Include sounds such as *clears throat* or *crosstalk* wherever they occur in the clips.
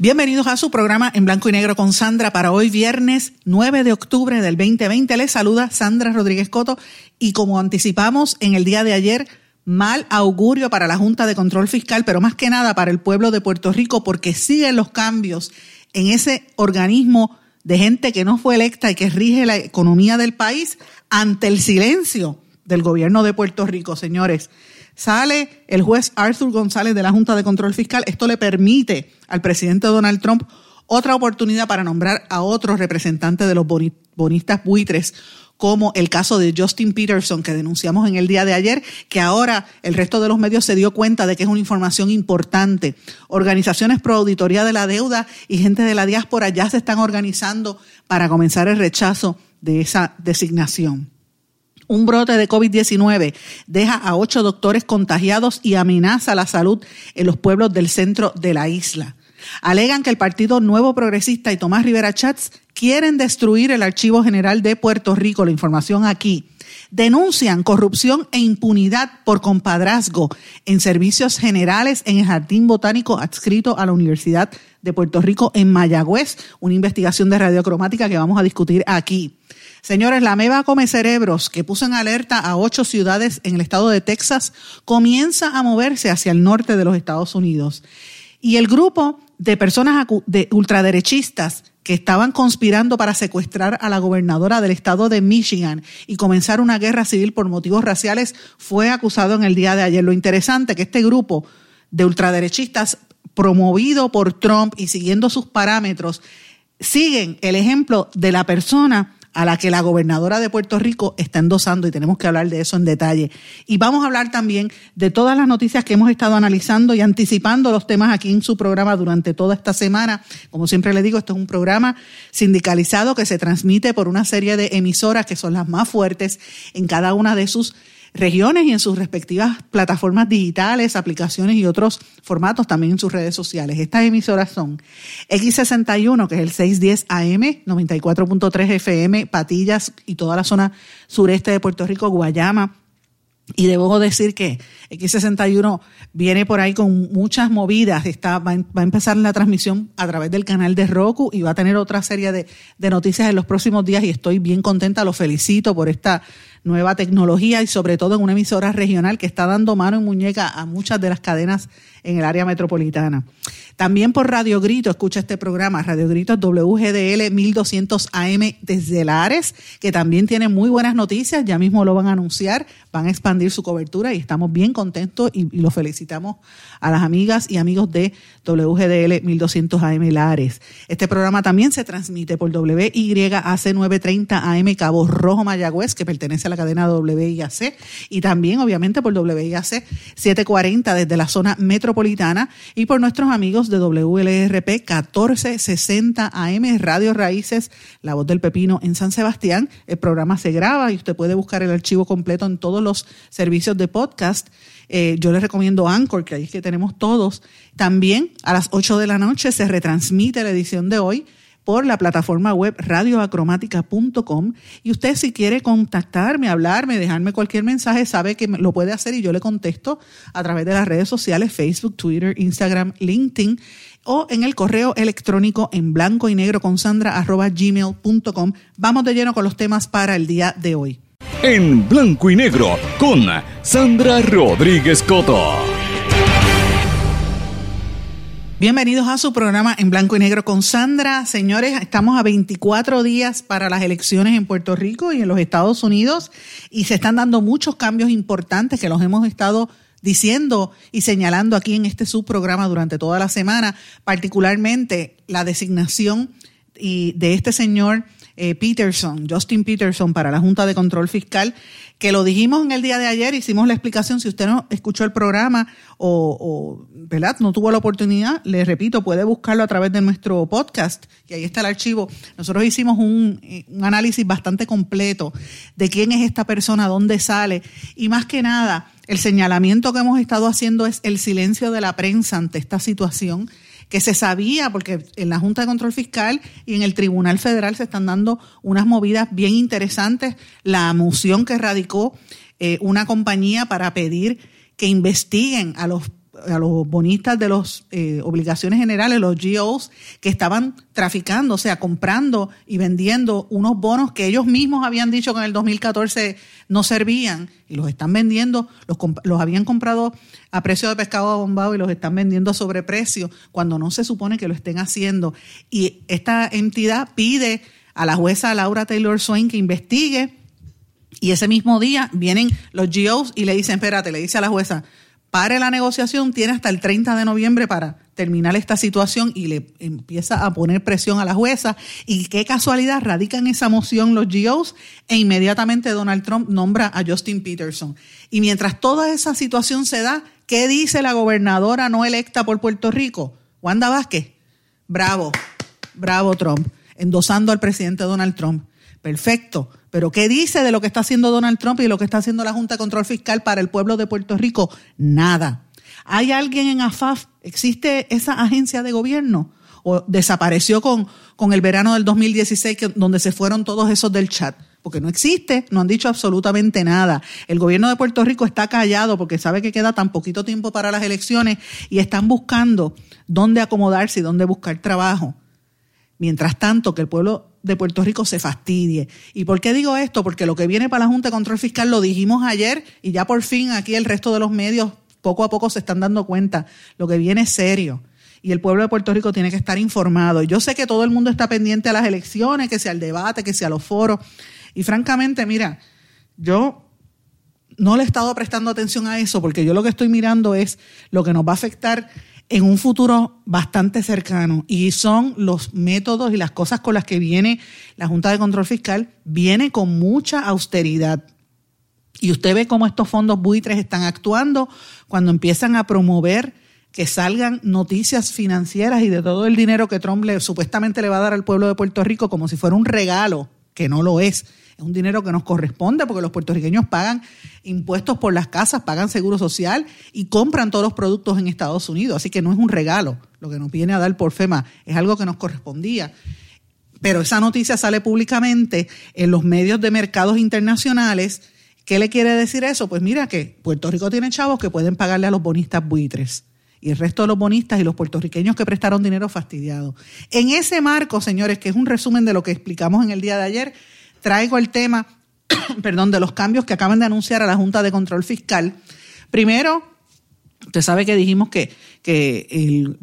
Bienvenidos a su programa en blanco y negro con Sandra para hoy viernes 9 de octubre del 2020. Les saluda Sandra Rodríguez Coto y como anticipamos en el día de ayer, mal augurio para la Junta de Control Fiscal, pero más que nada para el pueblo de Puerto Rico porque siguen los cambios en ese organismo de gente que no fue electa y que rige la economía del país ante el silencio del gobierno de Puerto Rico, señores. Sale el juez Arthur González de la Junta de Control Fiscal. Esto le permite al presidente Donald Trump otra oportunidad para nombrar a otros representantes de los bonistas buitres, como el caso de Justin Peterson que denunciamos en el día de ayer, que ahora el resto de los medios se dio cuenta de que es una información importante. Organizaciones pro auditoría de la deuda y gente de la diáspora ya se están organizando para comenzar el rechazo de esa designación. Un brote de COVID-19 deja a ocho doctores contagiados y amenaza la salud en los pueblos del centro de la isla. Alegan que el Partido Nuevo Progresista y Tomás Rivera Chats quieren destruir el Archivo General de Puerto Rico. La información aquí. Denuncian corrupción e impunidad por compadrazgo en servicios generales en el Jardín Botánico adscrito a la Universidad de Puerto Rico en Mayagüez. Una investigación de radiocromática que vamos a discutir aquí. Señores, la meba come cerebros que puso en alerta a ocho ciudades en el estado de Texas comienza a moverse hacia el norte de los Estados Unidos. Y el grupo de personas de ultraderechistas que estaban conspirando para secuestrar a la gobernadora del estado de Michigan y comenzar una guerra civil por motivos raciales fue acusado en el día de ayer. Lo interesante es que este grupo de ultraderechistas promovido por Trump y siguiendo sus parámetros siguen el ejemplo de la persona a la que la gobernadora de Puerto Rico está endosando y tenemos que hablar de eso en detalle. Y vamos a hablar también de todas las noticias que hemos estado analizando y anticipando los temas aquí en su programa durante toda esta semana. Como siempre le digo, esto es un programa sindicalizado que se transmite por una serie de emisoras que son las más fuertes en cada una de sus regiones y en sus respectivas plataformas digitales, aplicaciones y otros formatos también en sus redes sociales. Estas emisoras son X61, que es el 610 AM, 94.3 FM, Patillas y toda la zona sureste de Puerto Rico, Guayama, y debo decir que X61 viene por ahí con muchas movidas. Está, va, a empezar la transmisión a través del canal de Roku y va a tener otra serie de, de, noticias en los próximos días y estoy bien contenta. Lo felicito por esta nueva tecnología y sobre todo en una emisora regional que está dando mano en muñeca a muchas de las cadenas en el área metropolitana. También por Radio Grito, escucha este programa, Radio Grito WGDL 1200 AM desde Lares, que también tiene muy buenas noticias, ya mismo lo van a anunciar, van a expandir su cobertura y estamos bien contentos y, y los felicitamos a las amigas y amigos de WGDL 1200 AM Lares. Este programa también se transmite por WYAC 930 AM Cabo Rojo Mayagüez, que pertenece a la cadena WIAC, y también obviamente por WIAC 740 desde la zona metropolitana y por nuestros amigos de WLRP 1460 AM Radio Raíces, La Voz del Pepino en San Sebastián. El programa se graba y usted puede buscar el archivo completo en todos los servicios de podcast. Eh, yo les recomiendo Anchor, que ahí es que tenemos todos. También a las 8 de la noche se retransmite la edición de hoy por la plataforma web radioacromática.com y usted si quiere contactarme, hablarme, dejarme cualquier mensaje, sabe que lo puede hacer y yo le contesto a través de las redes sociales Facebook, Twitter, Instagram, LinkedIn o en el correo electrónico en blanco y negro con sandra arroba gmail.com. Vamos de lleno con los temas para el día de hoy en blanco y negro con Sandra Rodríguez Coto. Bienvenidos a su programa en blanco y negro con Sandra. Señores, estamos a 24 días para las elecciones en Puerto Rico y en los Estados Unidos y se están dando muchos cambios importantes que los hemos estado diciendo y señalando aquí en este subprograma durante toda la semana, particularmente la designación de este señor eh, Peterson, Justin Peterson, para la Junta de Control Fiscal, que lo dijimos en el día de ayer, hicimos la explicación, si usted no escuchó el programa o, ¿verdad? no tuvo la oportunidad, le repito, puede buscarlo a través de nuestro podcast, y ahí está el archivo. Nosotros hicimos un, un análisis bastante completo de quién es esta persona, dónde sale, y más que nada, el señalamiento que hemos estado haciendo es el silencio de la prensa ante esta situación que se sabía, porque en la Junta de Control Fiscal y en el Tribunal Federal se están dando unas movidas bien interesantes. La moción que radicó eh, una compañía para pedir que investiguen a los a los bonistas de las eh, obligaciones generales, los GOs, que estaban traficando, o sea, comprando y vendiendo unos bonos que ellos mismos habían dicho que en el 2014 no servían y los están vendiendo, los, los habían comprado a precio de pescado bombado y los están vendiendo a sobreprecio cuando no se supone que lo estén haciendo. Y esta entidad pide a la jueza Laura Taylor Swain que investigue y ese mismo día vienen los GOs y le dicen, espérate, le dice a la jueza, pare la negociación, tiene hasta el 30 de noviembre para terminar esta situación y le empieza a poner presión a la jueza. Y qué casualidad, radican esa moción los GOs e inmediatamente Donald Trump nombra a Justin Peterson. Y mientras toda esa situación se da, ¿qué dice la gobernadora no electa por Puerto Rico? Wanda Vázquez. Bravo, bravo Trump, endosando al presidente Donald Trump. Perfecto. Pero ¿qué dice de lo que está haciendo Donald Trump y lo que está haciendo la Junta de Control Fiscal para el pueblo de Puerto Rico? Nada. ¿Hay alguien en AFAF? ¿Existe esa agencia de gobierno? ¿O desapareció con, con el verano del 2016 donde se fueron todos esos del chat? Porque no existe, no han dicho absolutamente nada. El gobierno de Puerto Rico está callado porque sabe que queda tan poquito tiempo para las elecciones y están buscando dónde acomodarse y dónde buscar trabajo. Mientras tanto, que el pueblo de Puerto Rico se fastidie. ¿Y por qué digo esto? Porque lo que viene para la Junta de Control Fiscal lo dijimos ayer y ya por fin aquí el resto de los medios poco a poco se están dando cuenta. Lo que viene es serio. Y el pueblo de Puerto Rico tiene que estar informado. Yo sé que todo el mundo está pendiente a las elecciones, que sea el debate, que sea los foros. Y francamente, mira, yo no le he estado prestando atención a eso porque yo lo que estoy mirando es lo que nos va a afectar en un futuro bastante cercano y son los métodos y las cosas con las que viene la Junta de Control Fiscal, viene con mucha austeridad. Y usted ve cómo estos fondos buitres están actuando cuando empiezan a promover que salgan noticias financieras y de todo el dinero que Trump le, supuestamente le va a dar al pueblo de Puerto Rico como si fuera un regalo, que no lo es es un dinero que nos corresponde porque los puertorriqueños pagan impuestos por las casas, pagan seguro social y compran todos los productos en Estados Unidos. Así que no es un regalo lo que nos viene a dar por FEMA, es algo que nos correspondía. Pero esa noticia sale públicamente en los medios de mercados internacionales. ¿Qué le quiere decir eso? Pues mira que Puerto Rico tiene chavos que pueden pagarle a los bonistas buitres y el resto de los bonistas y los puertorriqueños que prestaron dinero fastidiado. En ese marco, señores, que es un resumen de lo que explicamos en el día de ayer, traigo el tema, *coughs* perdón, de los cambios que acaban de anunciar a la Junta de Control Fiscal. Primero, usted sabe que dijimos que, que el,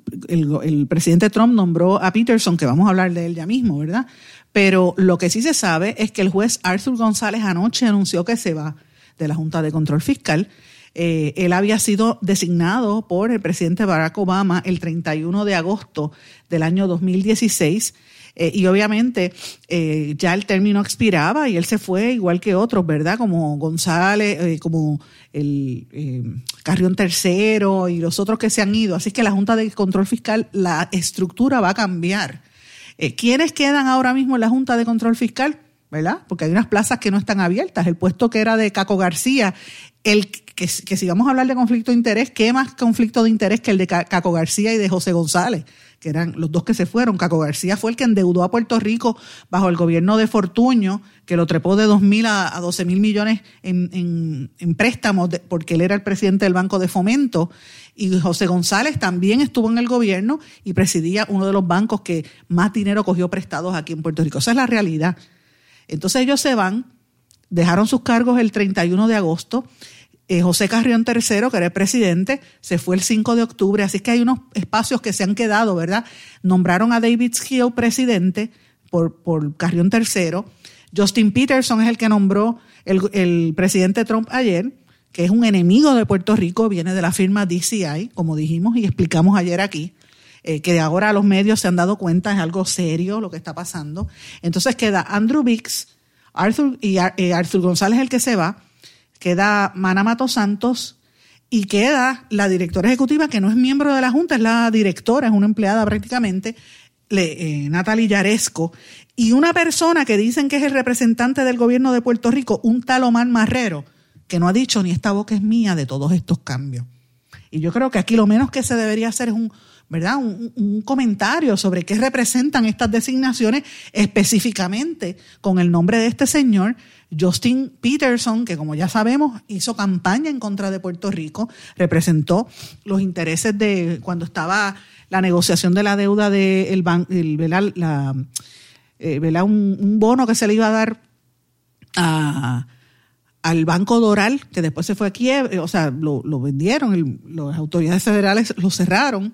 el, presidente Trump nombró a Peterson, que vamos a hablar de él ya mismo, ¿verdad? Pero lo que sí se sabe es que el juez Arthur González anoche anunció que se va de la Junta de Control Fiscal. Eh, él había sido designado por el presidente Barack Obama el 31 de agosto del año 2016 eh, y obviamente eh, ya el término expiraba y él se fue igual que otros, ¿verdad? Como González, eh, como el Carrión Tercero y los otros que se han ido. Así que la Junta de Control Fiscal, la estructura va a cambiar. ¿Quiénes quedan ahora mismo en la Junta de Control Fiscal? ¿verdad? Porque hay unas plazas que no están abiertas. El puesto que era de Caco García, el que si vamos a hablar de conflicto de interés, ¿qué más conflicto de interés que el de Caco García y de José González? Que eran los dos que se fueron. Caco García fue el que endeudó a Puerto Rico bajo el gobierno de Fortuño, que lo trepó de 2 mil a, a 12 mil millones en, préstamos, porque él era el presidente del Banco de Fomento. Y José González también estuvo en el gobierno y presidía uno de los bancos que más dinero cogió prestados aquí en Puerto Rico. Esa es la realidad. Entonces ellos se van, dejaron sus cargos el 31 de agosto eh, José Carrión III, que era el presidente, se fue el 5 de octubre, así que hay unos espacios que se han quedado, ¿verdad? Nombraron a David Skill presidente por, por Carrión III. Justin Peterson es el que nombró el, el presidente Trump ayer, que es un enemigo de Puerto Rico, viene de la firma DCI, como dijimos y explicamos ayer aquí. eh, que ahora los medios se han dado cuenta es algo serio lo que está pasando. Entonces queda Andrew Bix, Arthur, y eh, Arthur González el que se va, queda Manamato Santos y queda la directora ejecutiva que no es miembro de la Junta, es la directora, es una empleada prácticamente, eh, Natalie Yaresco, y una persona que dicen que es el representante del gobierno de Puerto Rico, un tal Omar Marrero, que no ha dicho ni esta boca es mía de todos estos cambios. Y yo creo que aquí lo menos que se debería hacer es un, ¿verdad? Un, comentario sobre qué representan estas designaciones específicamente con el nombre de este señor, Justin Peterson, que como ya sabemos hizo campaña en contra de Puerto Rico, representó los intereses de cuando estaba la negociación de la deuda de el, la, eh, un, un bono que se le iba a dar a al Banco Doral, que después se fue a Kiev, eh, o sea, lo, vendieron, las autoridades federales lo cerraron,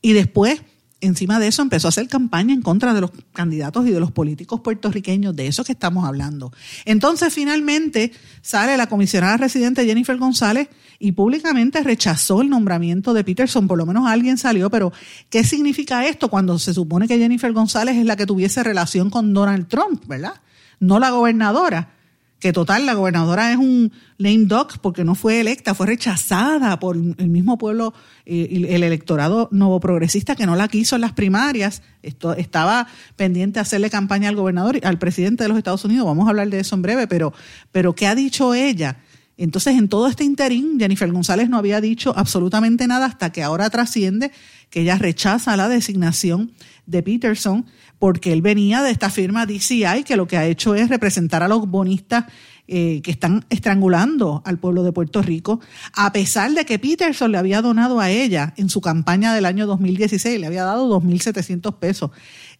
y después, encima de eso, empezó a hacer campaña en contra de los candidatos y de los políticos puertorriqueños, de eso que estamos hablando. Entonces, finalmente, sale la comisionada residente Jennifer González y públicamente rechazó el nombramiento de Peterson, por lo menos alguien salió, pero ¿qué significa esto cuando se supone que Jennifer González es la que tuviese relación con Donald Trump, ¿verdad? No la gobernadora que total, la gobernadora es un lame duck porque no fue electa, fue rechazada por el mismo pueblo, eh, el electorado nuevo progresista que no la quiso en las primarias. Esto, estaba pendiente de hacerle campaña al gobernador, al presidente de los Estados Unidos. Vamos a hablar de eso en breve, pero, pero ¿qué ha dicho ella? Entonces, en todo este interín, Jennifer González no había dicho absolutamente nada hasta que ahora trasciende que ella rechaza la designación de Peterson porque él venía de esta firma DCI que lo que ha hecho es representar a los bonistas eh, que están estrangulando al pueblo de Puerto Rico, a pesar de que Peterson le había donado a ella en su campaña del año 2016, le había dado 2.700 pesos.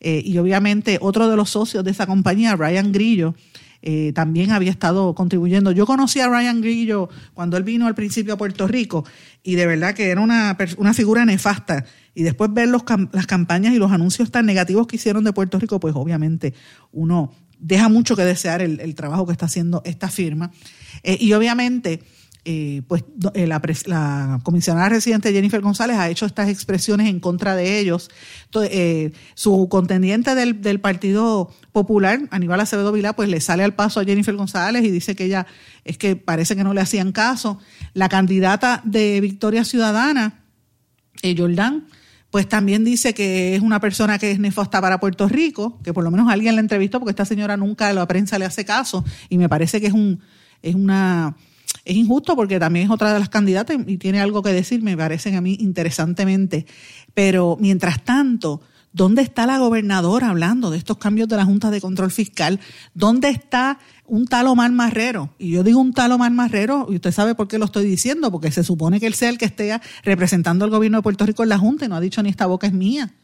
Eh, y obviamente otro de los socios de esa compañía, Ryan Grillo, eh, también había estado contribuyendo. Yo conocí a Ryan Grillo cuando él vino al principio a Puerto Rico y de verdad que era una, una figura nefasta. Y después ver las campañas y los anuncios tan negativos que hicieron de Puerto Rico, pues obviamente uno deja mucho que desear el, trabajo que está haciendo esta firma. Eh, y obviamente eh, pues eh, la, comisionada residente Jennifer González ha hecho estas expresiones en contra de ellos. Su contendiente del, Partido Popular, Aníbal Acevedo Vilá, pues le sale al paso a Jennifer González y dice que ella es que parece que no le hacían caso. La candidata de Victoria Ciudadana, Jordán, pues también dice que es una persona que es nefasta para Puerto Rico, que por lo menos alguien la entrevistó porque esta señora nunca la prensa le hace caso y me parece que es un es una es injusto porque también es otra de las candidatas y tiene algo que decir, me parecen a mí interesantemente. Pero mientras tanto, ¿dónde está la gobernadora hablando de estos cambios de la Junta de Control Fiscal? ¿Dónde está un tal Omar Marrero? Y yo digo un tal Omar Marrero, y usted sabe por qué lo estoy diciendo, porque se supone que él sea el que esté representando al gobierno de Puerto Rico en la Junta y no ha dicho ni esta boca es mía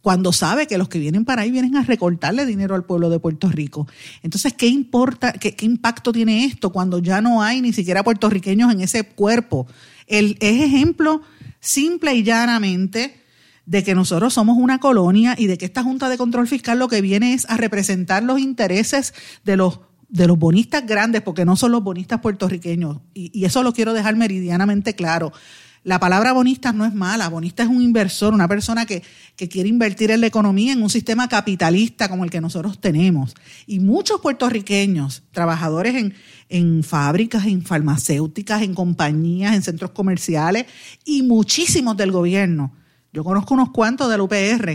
cuando sabe que los que vienen para ahí vienen a recortarle dinero al pueblo de Puerto Rico. Entonces, ¿qué importa, qué, impacto tiene esto cuando ya no hay ni siquiera puertorriqueños en ese cuerpo? El, es ejemplo simple y llanamente de que nosotros somos una colonia y de que esta Junta de Control Fiscal lo que viene es a representar los intereses de los de los bonistas grandes, porque no son los bonistas puertorriqueños, y, eso lo quiero dejar meridianamente claro. La palabra bonista no es mala, bonista es un inversor, una persona que, quiere invertir en la economía en un sistema capitalista como el que nosotros tenemos. Y muchos puertorriqueños, trabajadores en, en fábricas, en farmacéuticas, en compañías, en centros comerciales y muchísimos del gobierno. Yo conozco unos cuantos del UPR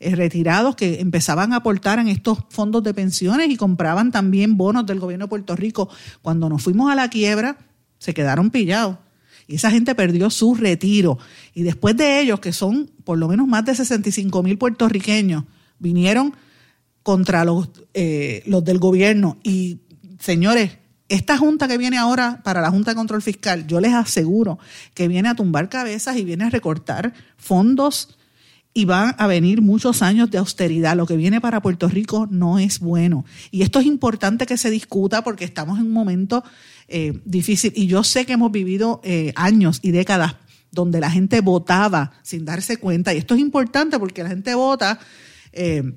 eh, retirados que empezaban a aportar en estos fondos de pensiones y compraban también bonos del gobierno de Puerto Rico. Cuando nos fuimos a la quiebra, se quedaron pillados y esa gente perdió su retiro. Y después de ellos, que son por lo menos más de 65 mil puertorriqueños, vinieron contra los, eh, los del gobierno. Y señores, esta junta que viene ahora para la Junta de Control Fiscal, yo les aseguro que viene a tumbar cabezas y viene a recortar fondos y van a venir muchos años de austeridad. Lo que viene para Puerto Rico no es bueno. Y esto es importante que se discuta porque estamos en un momento eh, difícil. Y yo sé que hemos vivido eh, años y décadas donde la gente votaba sin darse cuenta. Y esto es importante porque la gente vota eh,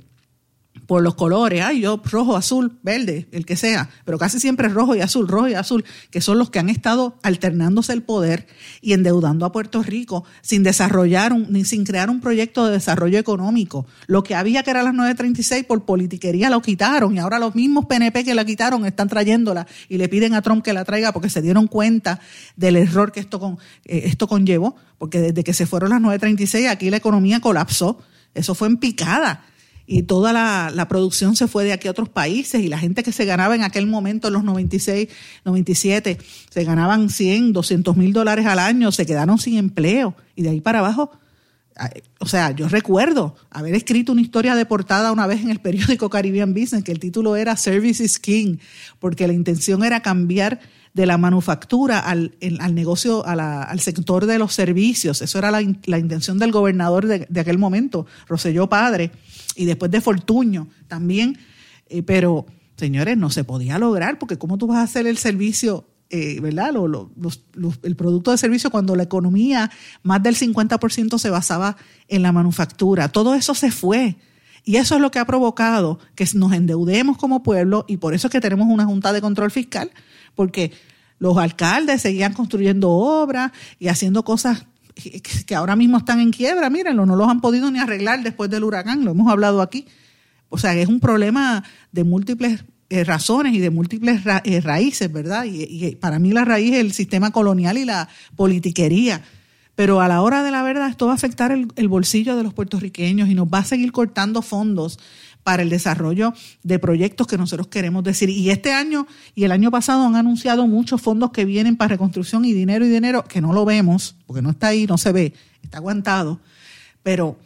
por los colores, ay, yo rojo, azul, verde, el que sea, pero casi siempre rojo y azul, rojo y azul, que son los que han estado alternándose el poder y endeudando a Puerto Rico sin desarrollar, un, ni sin crear un proyecto de desarrollo económico. Lo que había que era las 936 por politiquería lo quitaron y ahora los mismos PNP que la quitaron están trayéndola y le piden a Trump que la traiga porque se dieron cuenta del error que esto, con, eh, esto conllevó, porque desde que se fueron las 936 aquí la economía colapsó, eso fue en picada y toda la, producción se fue de aquí a otros países y la gente que se ganaba en aquel momento, en los 96, 97, se ganaban 100, 200 mil dólares al año, se quedaron sin empleo y de ahí para abajo. O sea, yo recuerdo haber escrito una historia de portada una vez en el periódico Caribbean Business, que el título era Services King, porque la intención era cambiar de la manufactura al, al negocio, al sector de los servicios. Eso era la, intención del gobernador de, de aquel momento, Roselló Padre y después de Fortuño también, eh, pero señores, no se podía lograr porque ¿cómo tú vas a hacer el servicio, eh, ¿verdad? el producto de servicio cuando la economía, más del 50% se basaba en la manufactura. Todo eso se fue. Y eso es lo que ha provocado que nos endeudemos como pueblo y por eso es que tenemos una junta de control fiscal, porque los alcaldes seguían construyendo obras y haciendo cosas que ahora mismo están en quiebra, mírenlo, no los han podido ni arreglar después del huracán, lo hemos hablado aquí. O sea, es un problema de múltiples eh, razones y de múltiples eh, raíces, ¿verdad? Y, para mí la raíz es el sistema colonial y la politiquería. Pero a la hora de la verdad esto va a afectar el bolsillo de los puertorriqueños y nos va a seguir cortando fondos para el desarrollo de proyectos que nosotros queremos decir. Y este año y el año pasado han anunciado muchos fondos que vienen para reconstrucción y dinero y dinero que no lo vemos, porque no está ahí, no se ve, está aguantado. Pero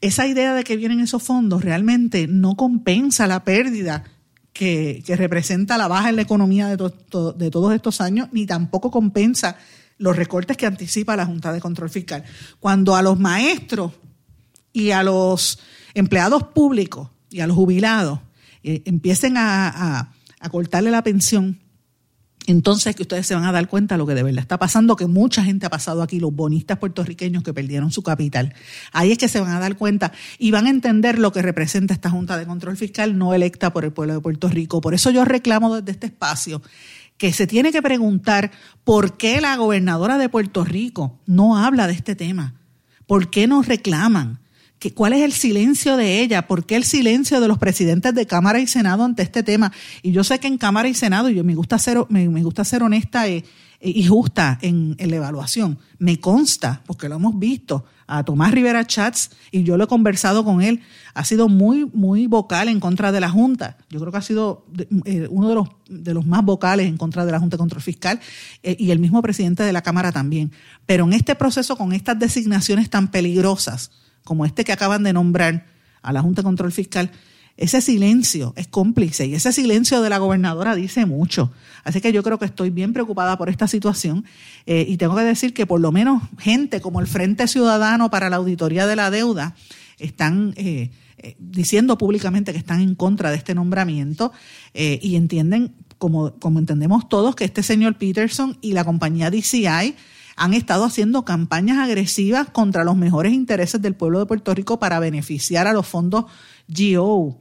esa idea de que vienen esos fondos realmente no compensa la pérdida que, representa la baja en la economía de, de todos estos años, ni tampoco compensa los recortes que anticipa la Junta de Control Fiscal. Cuando a los maestros y a los empleados públicos y a los jubilados eh, empiecen a, cortarle la pensión, entonces que ustedes se van a dar cuenta de lo que de verdad está pasando, que mucha gente ha pasado aquí, los bonistas puertorriqueños que perdieron su capital. Ahí es que se van a dar cuenta y van a entender lo que representa esta Junta de Control Fiscal no electa por el pueblo de Puerto Rico. Por eso yo reclamo desde este espacio que se tiene que preguntar por qué la gobernadora de Puerto Rico no habla de este tema. ¿Por qué nos reclaman? ¿Cuál es el silencio de ella? ¿Por qué el silencio de los presidentes de Cámara y Senado ante este tema? Y yo sé que en Cámara y Senado, yo me gusta ser, me, gusta ser honesta y, justa en, la evaluación. Me consta, porque lo hemos visto, a Tomás Rivera Chats, y yo lo he conversado con él, ha sido muy, muy vocal en contra de la Junta. Yo creo que ha sido eh, uno de los, de los más vocales en contra de la Junta de Control Fiscal eh, y el mismo presidente de la Cámara también. Pero en este proceso, con estas designaciones tan peligrosas, como este que acaban de nombrar a la Junta de Control Fiscal, ese silencio es cómplice y ese silencio de la gobernadora dice mucho. Así que yo creo que estoy bien preocupada por esta situación eh, y tengo que decir que por lo menos gente como el Frente Ciudadano para la Auditoría de la Deuda están eh, eh, diciendo públicamente que están en contra de este nombramiento y entienden, como, como entendemos todos, que este señor Peterson y la compañía DCI han estado haciendo campañas agresivas contra los mejores intereses del pueblo de Puerto Rico para beneficiar a los fondos GO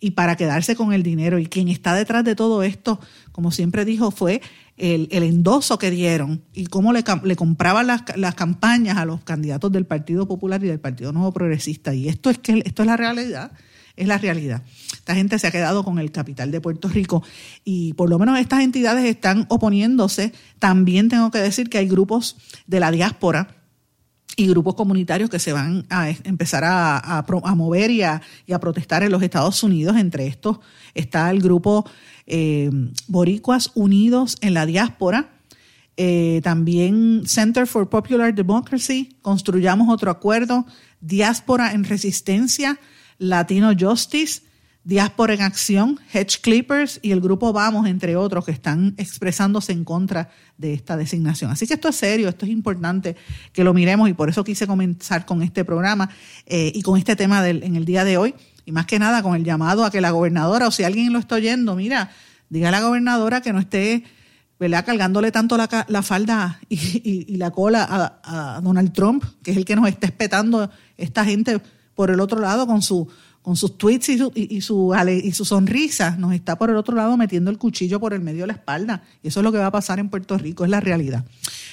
y para quedarse con el dinero. Y quien está detrás de todo esto, como siempre dijo, fue el, endoso que dieron y cómo le, le compraban las, las, campañas a los candidatos del Partido Popular y del Partido Nuevo Progresista. Y esto es que esto es la realidad es la realidad. Esta gente se ha quedado con el capital de Puerto Rico y por lo menos estas entidades están oponiéndose. También tengo que decir que hay grupos de la diáspora y grupos comunitarios que se van a empezar a, mover y a, protestar en los Estados Unidos. Entre estos está el grupo eh, Boricuas Unidos en la Diáspora. Eh, también Center for Popular Democracy, Construyamos otro acuerdo, Diáspora en Resistencia, Latino Justice, Diáspora en Acción, Hedge Clippers y el grupo Vamos, entre otros, que están expresándose en contra de esta designación. Así que esto es serio, esto es importante que lo miremos y por eso quise comenzar con este programa eh, y con este tema en el día de hoy. Y más que nada con el llamado a que la gobernadora, o si alguien lo está oyendo, mira, diga a la gobernadora que no esté ¿verdad? cargándole tanto la, falda y, la cola a Donald Trump, que es el que nos está espetando esta gente por el otro lado con su con sus tweets y su, y, su, y su sonrisa, nos está por el otro lado metiendo el cuchillo por el medio de la espalda. Y eso es lo que va a pasar en Puerto Rico, es la realidad.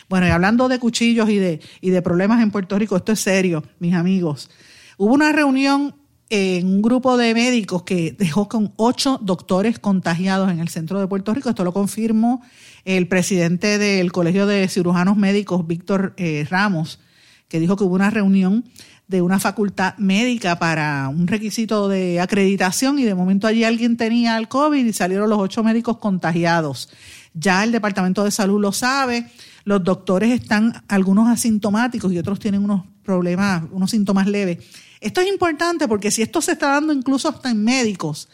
Bueno, y hablando de cuchillos y de, y de problemas en Puerto Rico, esto es serio, mis amigos. Hubo una reunión en un grupo de médicos que dejó con ocho doctores contagiados en el centro de Puerto Rico. Esto lo confirmó el presidente del Colegio de Cirujanos Médicos, Víctor eh, Ramos, que dijo que hubo una reunión de una facultad médica para un requisito de acreditación y de momento allí alguien tenía el COVID y salieron los ocho médicos contagiados. Ya el Departamento de Salud lo sabe, los doctores están algunos asintomáticos y otros tienen unos problemas, unos síntomas leves. Esto es importante porque si esto se está dando incluso hasta en médicos,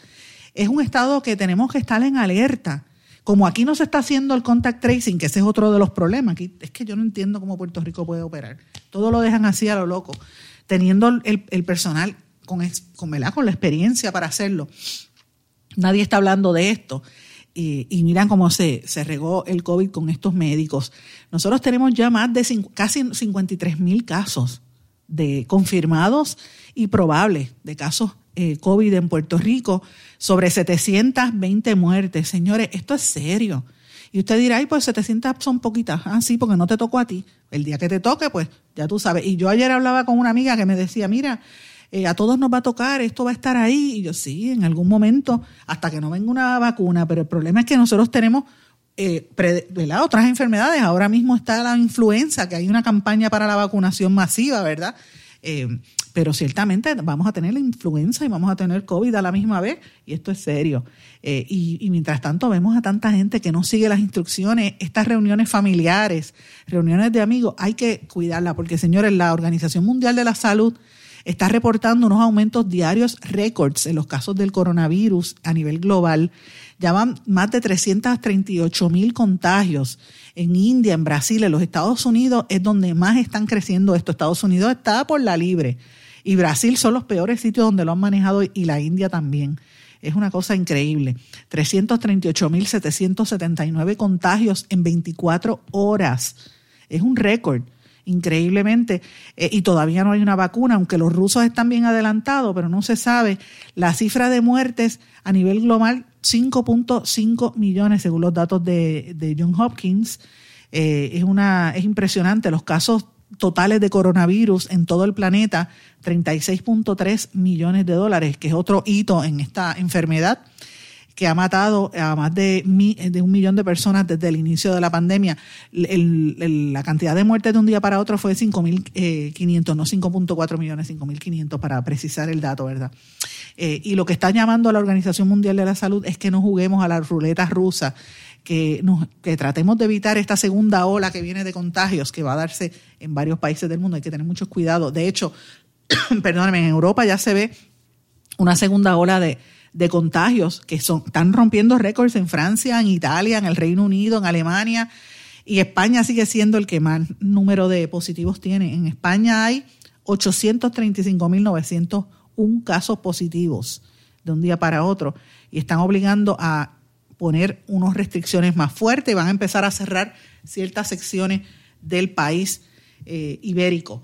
es un estado que tenemos que estar en alerta. Como aquí no se está haciendo el contact tracing, que ese es otro de los problemas, aquí es que yo no entiendo cómo Puerto Rico puede operar. Todo lo dejan así a lo loco teniendo el, personal con, con, con la experiencia para hacerlo. Nadie está hablando de esto. Y, miran cómo se, se, regó el COVID con estos médicos. Nosotros tenemos ya más de casi 53 mil casos de confirmados y probables de casos eh, COVID en Puerto Rico, sobre 720 muertes. Señores, esto es serio. Y usted dirá, ay, pues 700 son poquitas. Ah, sí, porque no te tocó a ti. El día que te toque, pues ya tú sabes. Y yo ayer hablaba con una amiga que me decía, mira, eh, a todos nos va a tocar, esto va a estar ahí. Y yo, sí, en algún momento, hasta que no venga una vacuna. Pero el problema es que nosotros tenemos eh, otras enfermedades. Ahora mismo está la influenza, que hay una campaña para la vacunación masiva, ¿verdad? Eh, pero ciertamente vamos a tener la influenza y vamos a tener COVID a la misma vez, y esto es serio. Eh, y, mientras tanto vemos a tanta gente que no sigue las instrucciones, estas reuniones familiares, reuniones de amigos, hay que cuidarla, porque señores, la Organización Mundial de la Salud está reportando unos aumentos diarios récords en los casos del coronavirus a nivel global. Ya van más de 338 mil contagios en India, en Brasil, en los Estados Unidos es donde más están creciendo esto. Estados Unidos está por la libre y Brasil son los peores sitios donde lo han manejado y la India también. Es una cosa increíble. 338.779 contagios en 24 horas. Es un récord, increíblemente. Eh, y todavía no hay una vacuna, aunque los rusos están bien adelantados, pero no se sabe. La cifra de muertes a nivel global, 5.5 millones según los datos de, de John Hopkins. Eh, es, una, es impresionante. Los casos totales de coronavirus en todo el planeta, 36.3 millones de dólares, que es otro hito en esta enfermedad que ha matado a más de, un millón de personas desde el inicio de la pandemia. la cantidad de muertes de un día para otro fue 5.500, eh, no 5.4 millones, 5.500 para precisar el dato, ¿verdad? Eh, y lo que está llamando a la Organización Mundial de la Salud es que no juguemos a la ruleta rusa que, nos, que tratemos de evitar esta segunda ola que viene de contagios que va a darse en varios países del mundo. Hay que tener mucho cuidado. De hecho, *clears throat* perdónenme, en Europa ya se ve una segunda ola de, de contagios que son, están rompiendo récords en Francia, en Italia, en el Reino Unido, en Alemania. Y España sigue siendo el que más número de positivos tiene. En España hay 835.901 casos positivos de un día para otro y están obligando a poner unas restricciones más fuertes, van a empezar a cerrar ciertas secciones del país eh, ibérico.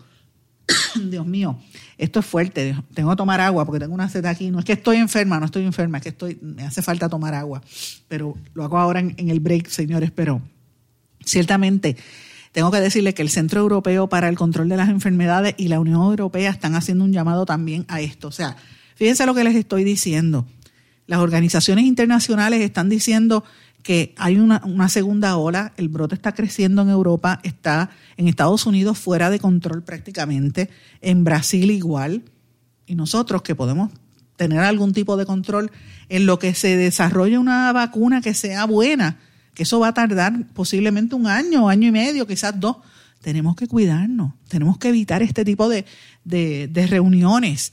*coughs* Dios mío, esto es fuerte. Tengo que tomar agua porque tengo una sed aquí. No es que estoy enferma, no estoy enferma, es que estoy, me hace falta tomar agua. Pero lo hago ahora en, en el break, señores. Pero ciertamente tengo que decirle que el Centro Europeo para el Control de las Enfermedades y la Unión Europea están haciendo un llamado también a esto. O sea, fíjense lo que les estoy diciendo. Las organizaciones internacionales están diciendo que hay una, segunda ola, el brote está creciendo en Europa, está en Estados Unidos fuera de control prácticamente, en Brasil igual, y nosotros que podemos tener algún tipo de control en lo que se desarrolle una vacuna que sea buena, que eso va a tardar posiblemente un año, año y medio, quizás dos. Tenemos que cuidarnos, tenemos que evitar este tipo de, de reuniones.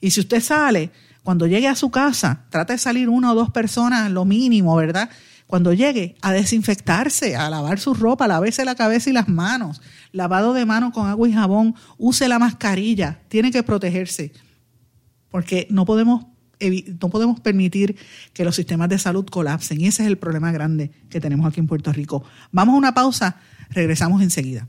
Y si usted sale, cuando llegue a su casa, trata de salir una o dos personas, lo mínimo, ¿verdad? Cuando llegue, a desinfectarse, a lavar su ropa, lavarse la cabeza y las manos, lavado de manos con agua y jabón, use la mascarilla, tiene que protegerse, porque no podemos, no podemos permitir que los sistemas de salud colapsen y ese es el problema grande que tenemos aquí en Puerto Rico. Vamos a una pausa, regresamos enseguida.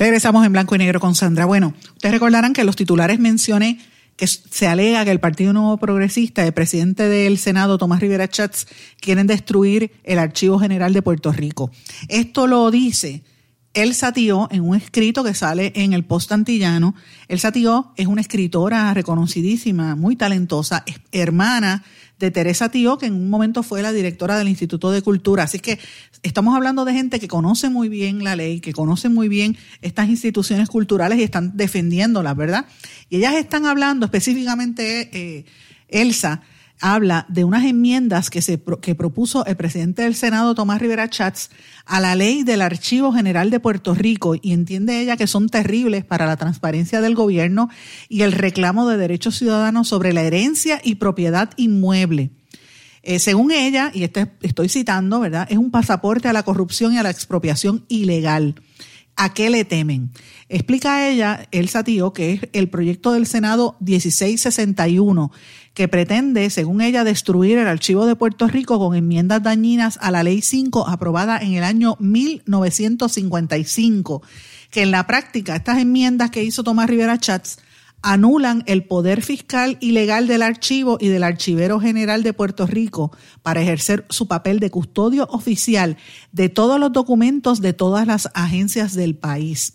Regresamos en blanco y negro con Sandra. Bueno, ustedes recordarán que los titulares mencioné que se alega que el Partido Nuevo Progresista, el presidente del Senado, Tomás Rivera Chats, quieren destruir el Archivo General de Puerto Rico. Esto lo dice Elsa Tío en un escrito que sale en el Post Antillano. Elsa Tío es una escritora reconocidísima, muy talentosa, hermana de Teresa Tío, que en un momento fue la directora del Instituto de Cultura. Así que estamos hablando de gente que conoce muy bien la ley, que conoce muy bien estas instituciones culturales y están defendiéndolas, ¿verdad? Y ellas están hablando específicamente, eh, Elsa, habla de unas enmiendas que, se, que propuso el presidente del Senado, Tomás Rivera Chats, a la ley del Archivo General de Puerto Rico y entiende ella que son terribles para la transparencia del gobierno y el reclamo de derechos ciudadanos sobre la herencia y propiedad inmueble. Eh, según ella, y este, estoy citando, ¿verdad? Es un pasaporte a la corrupción y a la expropiación ilegal. ¿A qué le temen? Explica ella, Elsa Tío, que es el proyecto del Senado 1661 que pretende, según ella, destruir el archivo de Puerto Rico con enmiendas dañinas a la Ley 5 aprobada en el año 1955, que en la práctica estas enmiendas que hizo Tomás Rivera Chats anulan el poder fiscal y legal del archivo y del archivero general de Puerto Rico para ejercer su papel de custodio oficial de todos los documentos de todas las agencias del país.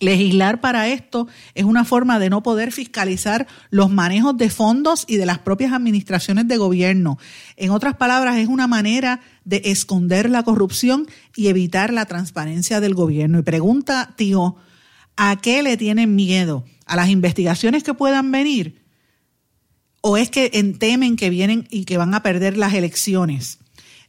Legislar para esto es una forma de no poder fiscalizar los manejos de fondos y de las propias administraciones de gobierno. En otras palabras, es una manera de esconder la corrupción y evitar la transparencia del gobierno. Y pregunta, tío, ¿a qué le tienen miedo? ¿A las investigaciones que puedan venir? ¿O es que temen que vienen y que van a perder las elecciones?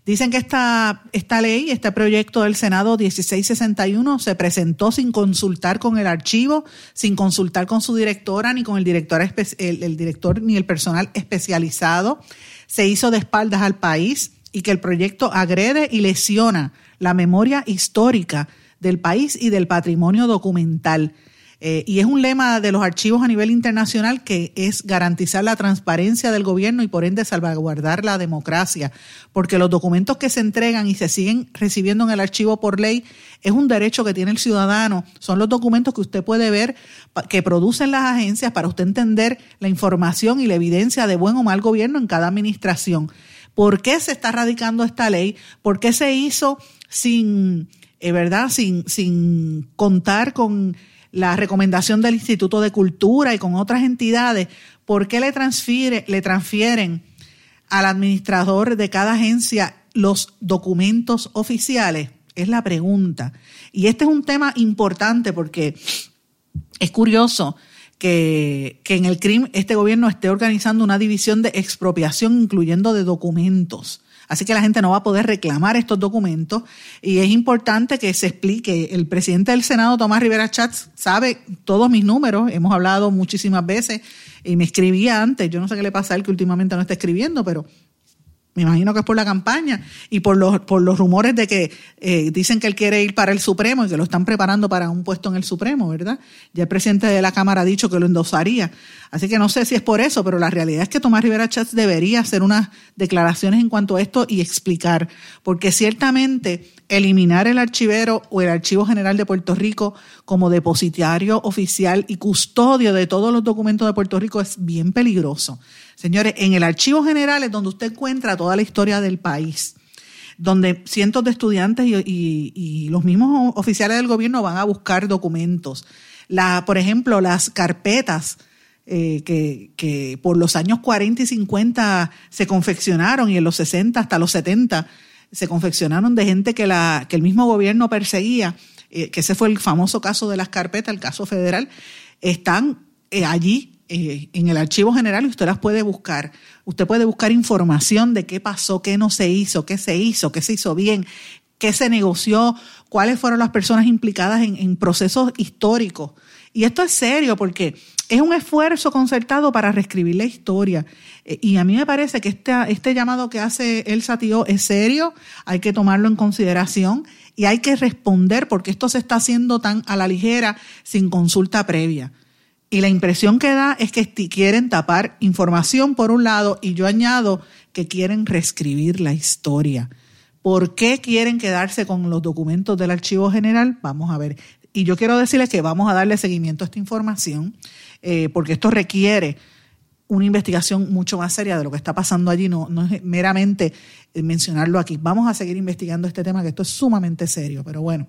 Dicen que esta, esta ley, este proyecto del Senado 1661 se presentó sin consultar con el archivo, sin consultar con su directora, ni con el director, el, director ni el personal especializado. Se hizo de espaldas al país y que el proyecto agrede y lesiona la memoria histórica del país y del patrimonio documental. Eh, y es un lema de los archivos a nivel internacional que es garantizar la transparencia del gobierno y por ende salvaguardar la democracia, porque los documentos que se entregan y se siguen recibiendo en el archivo por ley es un derecho que tiene el ciudadano, son los documentos que usted puede ver que producen las agencias para usted entender la información y la evidencia de buen o mal gobierno en cada administración. ¿Por qué se está radicando esta ley? ¿Por qué se hizo sin, eh, verdad, sin, sin contar con la recomendación del Instituto de Cultura y con otras entidades, ¿por qué le, transfiere, le transfieren al administrador de cada agencia los documentos oficiales? Es la pregunta. Y este es un tema importante porque es curioso que, que en el CRIM este gobierno esté organizando una división de expropiación, incluyendo de documentos. Así que la gente no va a poder reclamar estos documentos. Y es importante que se explique. El presidente del Senado, Tomás Rivera Chats, sabe todos mis números, hemos hablado muchísimas veces y me escribía antes, yo no sé qué le pasa a él que últimamente no está escribiendo, pero me imagino que es por la campaña y por los, por los rumores de que eh, dicen que él quiere ir para el Supremo y que lo están preparando para un puesto en el Supremo, ¿verdad? Ya el presidente de la Cámara ha dicho que lo endosaría. Así que no sé si es por eso, pero la realidad es que Tomás Rivera Chats debería hacer unas declaraciones en cuanto a esto y explicar, porque ciertamente eliminar el archivero o el Archivo General de Puerto Rico como depositario oficial y custodio de todos los documentos de Puerto Rico es bien peligroso. Señores, en el Archivo General es donde usted encuentra toda la historia del país, donde cientos de estudiantes y, los mismos oficiales del gobierno van a buscar documentos. La, por ejemplo, las carpetas eh, que, por los años 40 y 50 se confeccionaron y en los 60 hasta los 70 se confeccionaron de gente que, la, que el mismo gobierno perseguía, eh, que ese fue el famoso caso de las carpetas, el caso federal, están eh, allí eh, en el archivo general usted las puede buscar. Usted puede buscar información de qué pasó, qué no se hizo, qué se hizo, qué se hizo bien, qué se negoció, cuáles fueron las personas implicadas en, procesos históricos Y esto es serio porque es un esfuerzo concertado para reescribir la historia. Eh, y a mí me parece que este, este llamado que hace el Satío es serio, hay que tomarlo en consideración y hay que responder porque esto se está haciendo tan a la ligera sin consulta previa. Y la impresión que da es que quieren tapar información por un lado y yo añado que quieren reescribir la historia. ¿Por qué quieren quedarse con los documentos del Archivo General? Vamos a ver. Y yo quiero decirles que vamos a darle seguimiento a esta información eh, porque esto requiere una investigación mucho más seria de lo que está pasando allí, no, no es meramente eh, mencionarlo aquí. Vamos a seguir investigando este tema, que esto es sumamente serio, pero bueno.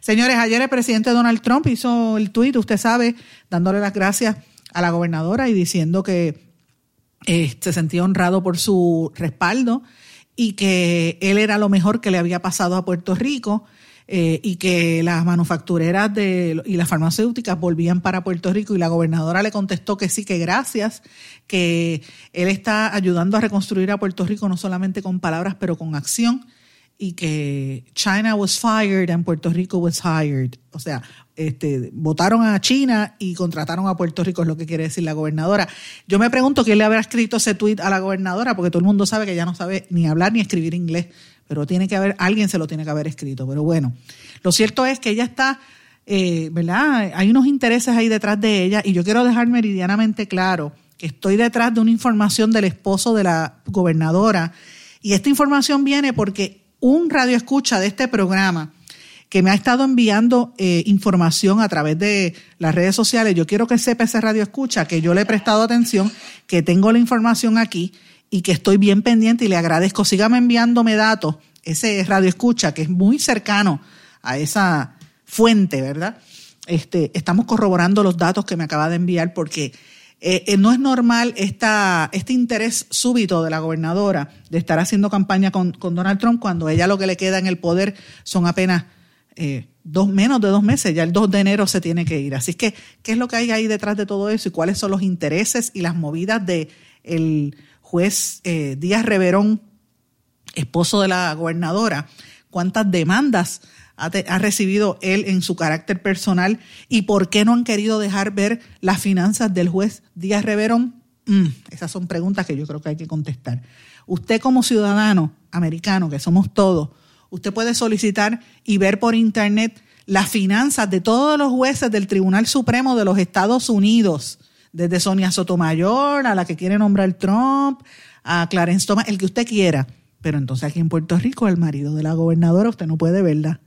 Señores, ayer el presidente Donald Trump hizo el tuit, usted sabe, dándole las gracias a la gobernadora y diciendo que eh, se sentía honrado por su respaldo y que él era lo mejor que le había pasado a Puerto Rico eh, y que las manufactureras de, y las farmacéuticas volvían para Puerto Rico y la gobernadora le contestó que sí, que gracias, que él está ayudando a reconstruir a Puerto Rico no solamente con palabras, pero con acción y que China was fired and Puerto Rico was hired. O sea, este, votaron a China y contrataron a Puerto Rico, es lo que quiere decir la gobernadora. Yo me pregunto quién le habrá escrito ese tweet a la gobernadora, porque todo el mundo sabe que ella no sabe ni hablar ni escribir inglés pero tiene que haber, alguien se lo tiene que haber escrito. Pero bueno, lo cierto es que ella está, eh, ¿verdad? Hay unos intereses ahí detrás de ella y yo quiero dejar meridianamente claro que estoy detrás de una información del esposo de la gobernadora y esta información viene porque un radio escucha de este programa que me ha estado enviando eh, información a través de las redes sociales. Yo quiero que sepa ese radio escucha que yo le he prestado atención, que tengo la información aquí y que estoy bien pendiente y le agradezco. Sígame enviándome datos, ese radio escucha que es muy cercano a esa fuente, ¿verdad? Este, estamos corroborando los datos que me acaba de enviar porque eh, eh, no es normal esta, este interés súbito de la gobernadora de estar haciendo campaña con, Donald Trump cuando ella lo que le queda en el poder son apenas eh, dos, menos de dos meses, ya el 2 de enero se tiene que ir. Así que, ¿qué es lo que hay ahí detrás de todo eso y cuáles son los intereses y las movidas de juez eh, Díaz Reverón, esposo de la gobernadora, cuántas demandas ha, recibido él en su carácter personal y por qué no han querido dejar ver las finanzas del juez Díaz Reverón. Mm, esas son preguntas que yo creo que hay que contestar. Usted como ciudadano americano, que somos todos, usted puede solicitar y ver por internet las finanzas de todos los jueces del Tribunal Supremo de los Estados Unidos desde Sonia Sotomayor a la que quiere nombrar Trump, a Clarence Thomas, el que usted quiera. Pero entonces aquí en Puerto Rico, el marido de la gobernadora, usted no puede verla.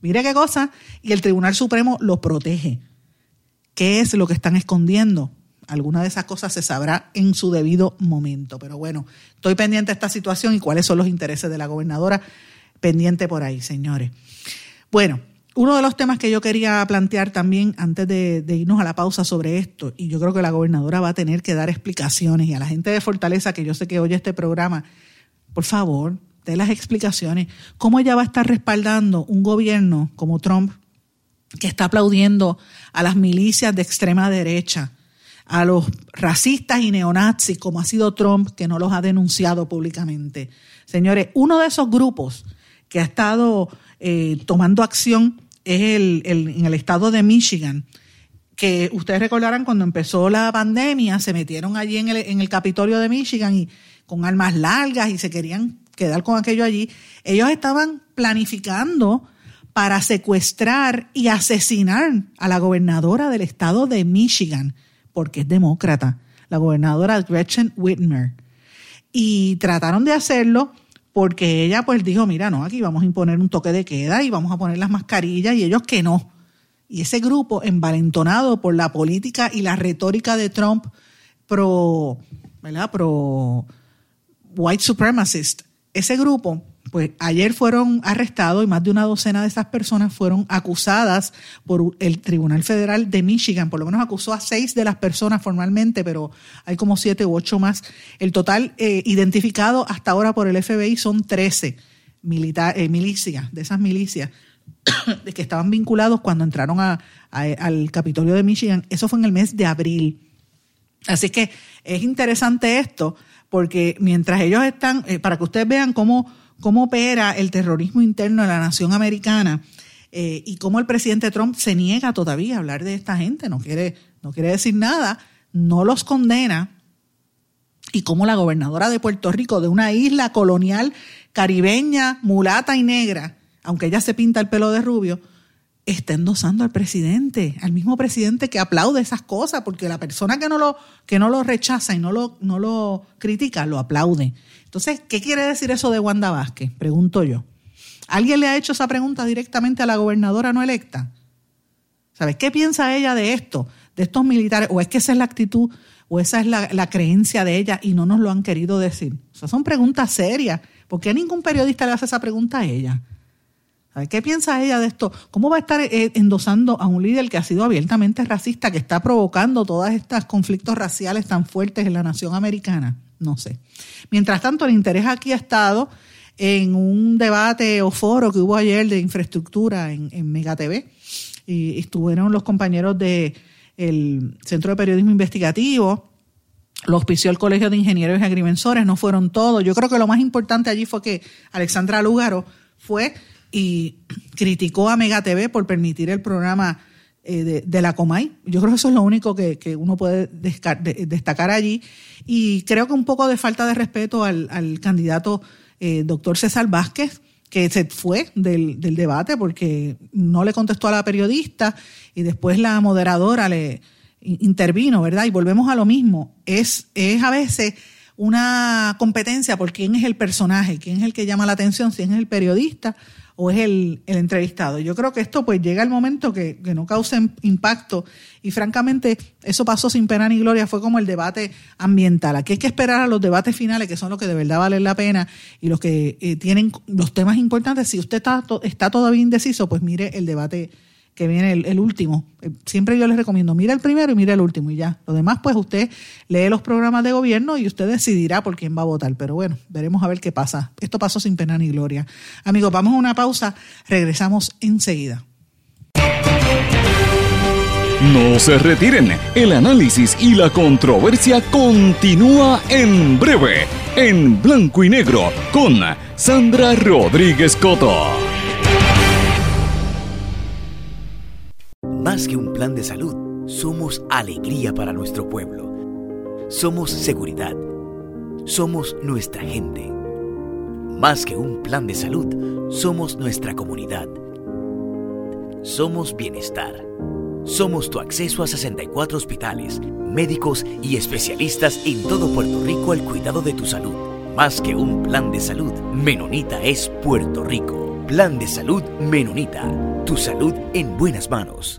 Mire qué cosa. Y el Tribunal Supremo lo protege. ¿Qué es lo que están escondiendo? Alguna de esas cosas se sabrá en su debido momento. Pero bueno, estoy pendiente de esta situación y cuáles son los intereses de la gobernadora. Pendiente por ahí, señores. Bueno, uno de los temas que yo quería plantear también antes de, irnos a la pausa sobre esto, y yo creo que la gobernadora va a tener que dar explicaciones, y a la gente de Fortaleza, que yo sé que oye este programa, por favor, dé las explicaciones. ¿Cómo ella va a estar respaldando un gobierno como Trump, que está aplaudiendo a las milicias de extrema derecha, a los racistas y neonazis, como ha sido Trump, que no los ha denunciado públicamente? Señores, uno de esos grupos que ha estado eh, tomando acción es el, en el estado de Michigan, que ustedes recordarán cuando empezó la pandemia, se metieron allí en el, en el Capitolio de Michigan y con armas largas y se querían quedar con aquello allí. Ellos estaban planificando para secuestrar y asesinar a la gobernadora del estado de Michigan, porque es demócrata, la gobernadora Gretchen Whitmer. Y trataron de hacerlo porque ella pues dijo, mira, no, aquí vamos a imponer un toque de queda y vamos a poner las mascarillas y ellos que no. Y ese grupo, envalentonado por la política y la retórica de Trump pro, ¿verdad? Pro white supremacist, ese grupo pues ayer fueron arrestados y más de una docena de esas personas fueron acusadas por el Tribunal Federal de Michigan. Por lo menos acusó a seis de las personas formalmente, pero hay como siete u ocho más. El total eh, identificado hasta ahora por el FBI son trece eh, milicias, de esas milicias de *coughs* que estaban vinculados cuando entraron al Capitolio de Michigan. Eso fue en el mes de abril. Así que es interesante esto, porque mientras ellos están, eh, para que ustedes vean cómo cómo opera el terrorismo interno de la nación americana. eh, y cómo el presidente Trump se niega todavía a hablar de esta gente, no quiere, no quiere decir nada, no los condena, y cómo la gobernadora de Puerto Rico, de una isla colonial caribeña, mulata y negra, aunque ella se pinta el pelo de rubio, está endosando al presidente, al mismo presidente que aplaude esas cosas, porque la persona que no lo, que no lo rechaza y no lo, no lo critica, lo aplaude. Entonces, ¿qué quiere decir eso de Wanda Vázquez? Pregunto yo. ¿Alguien le ha hecho esa pregunta directamente a la gobernadora no electa? ¿Sabes qué piensa ella de esto, de estos militares? ¿O es que esa es la actitud, o esa es la, la creencia de ella y no nos lo han querido decir? O sea, son preguntas serias. ¿Por qué ningún periodista le hace esa pregunta a ella? ¿Qué piensa ella de esto? ¿Cómo va a estar eh, endosando a un líder que ha sido abiertamente racista, que está provocando todos estos conflictos raciales tan fuertes en la nación americana? No sé. Mientras tanto, el interés aquí ha estado en un debate o foro que hubo ayer de infraestructura en, Mega TV. Y estuvieron los compañeros del Centro de Periodismo Investigativo, los auspició el Colegio de Ingenieros y Agrimensores, no fueron todos. Yo creo que lo más importante allí fue que Alexandra Lúgaro fue y criticó a Mega TV por permitir el programa eh, de, la Comay. Yo creo que eso es lo único que, uno puede destacar allí. Y creo que un poco de falta de respeto al, candidato eh, doctor César Vázquez, que se fue del, debate porque no le contestó a la periodista y después la moderadora le intervino, ¿verdad? Y volvemos a lo mismo. Es, es a veces una competencia por quién es el personaje, quién es el que llama la atención, si es el periodista o es el, entrevistado. Yo creo que esto pues llega el momento que, no cause impacto y francamente eso pasó sin pena ni gloria, fue como el debate ambiental. Aquí hay que esperar a los debates finales que son los que de verdad valen la pena y los que eh, tienen los temas importantes. Si usted está, está todavía indeciso, pues mire el debate que viene el, último. Eh, siempre yo les recomiendo, mira el primero y mira el último y ya. Lo demás, pues usted lee los programas de gobierno y usted decidirá por quién va a votar. Pero bueno, veremos a ver qué pasa. Esto pasó sin pena ni gloria. Amigos, vamos a una pausa, regresamos enseguida. No se retiren, el análisis y la controversia continúa en breve, en blanco y negro, con Sandra Rodríguez Coto. Más que un plan de salud, somos alegría para nuestro pueblo. Somos seguridad. Somos nuestra gente. Más que un plan de salud, somos nuestra comunidad. Somos bienestar. Somos tu acceso a 64 hospitales, médicos y especialistas en todo Puerto Rico al cuidado de tu salud. Más que un plan de salud, Menonita es Puerto Rico. Plan de salud Menonita. Tu salud en buenas manos.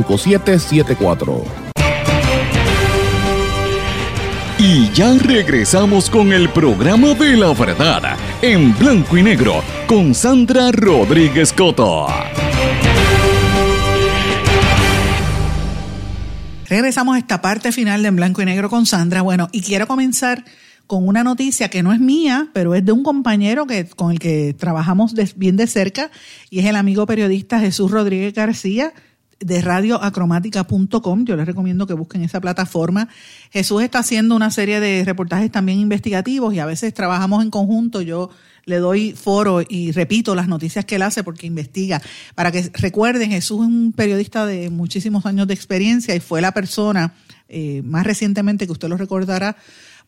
5774. Y ya regresamos con el programa de la verdad, en blanco y negro, con Sandra Rodríguez Coto. Regresamos a esta parte final de En Blanco y Negro con Sandra. Bueno, y quiero comenzar con una noticia que no es mía, pero es de un compañero que, con el que trabajamos bien de cerca, y es el amigo periodista Jesús Rodríguez García, de radioacromática.com. Yo les recomiendo que busquen esa plataforma. Jesús está haciendo una serie de reportajes también investigativos y a veces trabajamos en conjunto. Yo le doy foro y repito las noticias que él hace porque investiga. Para que recuerden, Jesús es un periodista de muchísimos años de experiencia y fue la persona eh, más recientemente que usted lo recordará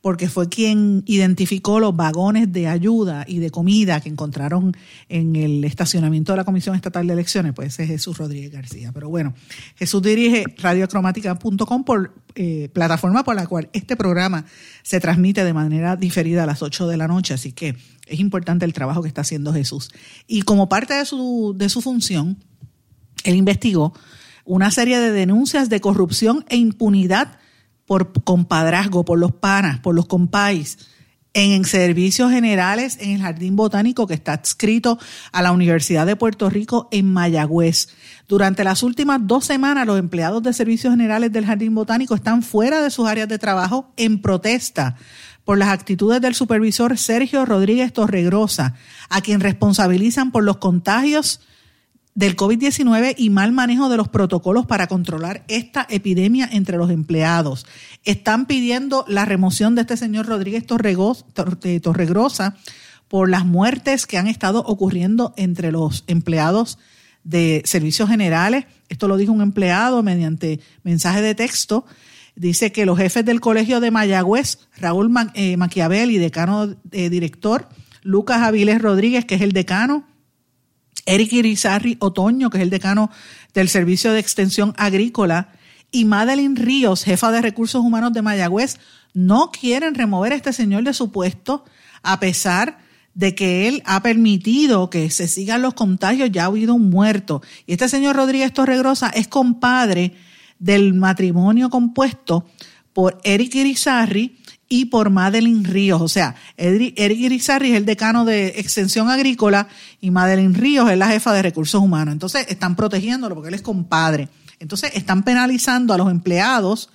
porque fue quien identificó los vagones de ayuda y de comida que encontraron en el estacionamiento de la Comisión Estatal de Elecciones, pues es Jesús Rodríguez García. Pero bueno, Jesús dirige radiocromática.com por eh, plataforma por la cual este programa se transmite de manera diferida a las 8 de la noche, así que es importante el trabajo que está haciendo Jesús. Y como parte de su, de su función, él investigó una serie de denuncias de corrupción e impunidad por compadrazgo, por los panas, por los compais, en servicios generales en el Jardín Botánico que está adscrito a la Universidad de Puerto Rico en Mayagüez. Durante las últimas dos semanas, los empleados de servicios generales del Jardín Botánico están fuera de sus áreas de trabajo en protesta por las actitudes del supervisor Sergio Rodríguez Torregrosa, a quien responsabilizan por los contagios del COVID-19 y mal manejo de los protocolos para controlar esta epidemia entre los empleados. Están pidiendo la remoción de este señor Rodríguez Torregrosa por las muertes que han estado ocurriendo entre los empleados de servicios generales. Esto lo dijo un empleado mediante mensaje de texto. Dice que los jefes del colegio de Mayagüez, Raúl eh, Maquiavel y decano eh, director, Lucas Avilés Rodríguez, que es el decano, Eric Irizarri Otoño, que es el decano del Servicio de Extensión Agrícola, y Madeline Ríos, jefa de Recursos Humanos de Mayagüez, no quieren remover a este señor de su puesto a pesar de que él ha permitido que se sigan los contagios, ya ha habido un muerto. Y este señor Rodríguez Torregrosa es compadre del matrimonio compuesto por Eric Irizarri y por Madeline Ríos. O sea, Eric Irizarry es el decano de Extensión Agrícola y Madeline Ríos es la jefa de Recursos Humanos. Entonces, están protegiéndolo porque él es compadre. Entonces, están penalizando a los empleados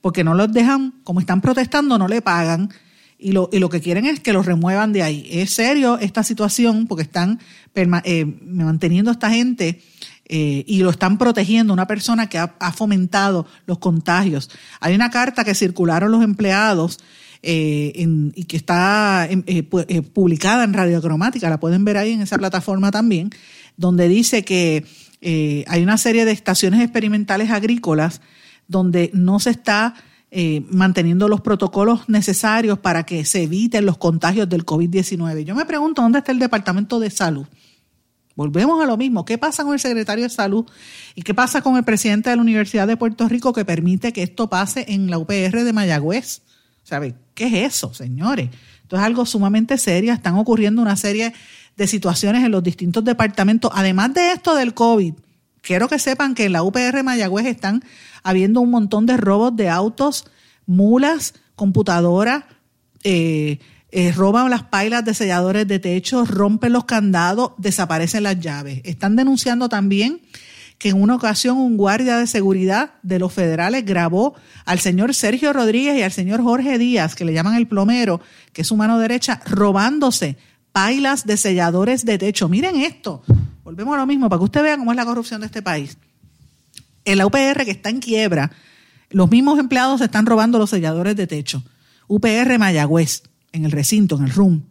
porque no los dejan, como están protestando, no le pagan. Y lo, y lo que quieren es que los remuevan de ahí. Es serio esta situación porque están eh, manteniendo a esta gente eh, y lo están protegiendo, una persona que ha, fomentado los contagios. Hay una carta que circularon los empleados eh, y que está eh, publicada en Radiocromática, la pueden ver ahí en esa plataforma también, donde dice que hay una serie de estaciones experimentales agrícolas donde no se está manteniendo los protocolos necesarios para que se eviten los contagios del COVID-19. Yo me pregunto dónde está el Departamento de Salud Volvemos a lo mismo. ¿Qué pasa con el secretario de Salud y qué pasa con el presidente de la Universidad de Puerto Rico que permite que esto pase en la UPR de Mayagüez? ¿Sabe? ¿Qué es eso, señores? Esto es algo sumamente serio. Están ocurriendo una serie de situaciones en los distintos departamentos. Además de esto del COVID, quiero que sepan que en la UPR Mayagüez están habiendo un montón de robos de autos, mulas, computadoras, eh, eh, roban las pailas de selladores de techo, rompen los candados, desaparecen las llaves. Están denunciando también que en una ocasión un guardia de seguridad de los federales grabó al señor Sergio Rodríguez y al señor Jorge Díaz, que le llaman el plomero, que es su mano derecha, robándose pailas de selladores de techo. Miren esto, volvemos a lo mismo, para que usted vea cómo es la corrupción de este país. En la UPR que está en quiebra, los mismos empleados están robando los selladores de techo. UPR Mayagüez en el recinto, en el room.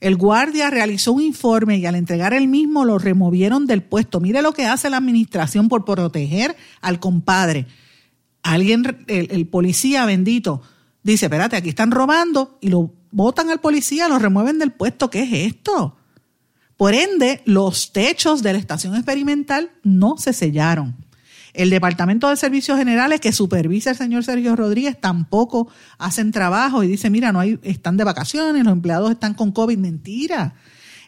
El guardia realizó un informe y al entregar el mismo lo removieron del puesto. Mire lo que hace la administración por proteger al compadre. Alguien, el, policía bendito, dice, espérate, aquí están robando y lo botan al policía, lo remueven del puesto. ¿Qué es esto? Por ende, los techos de la estación experimental no se sellaron. El Departamento de Servicios Generales que supervisa el señor Sergio Rodríguez tampoco hacen trabajo y dice, mira, no hay, están de vacaciones, los empleados están con COVID, mentira.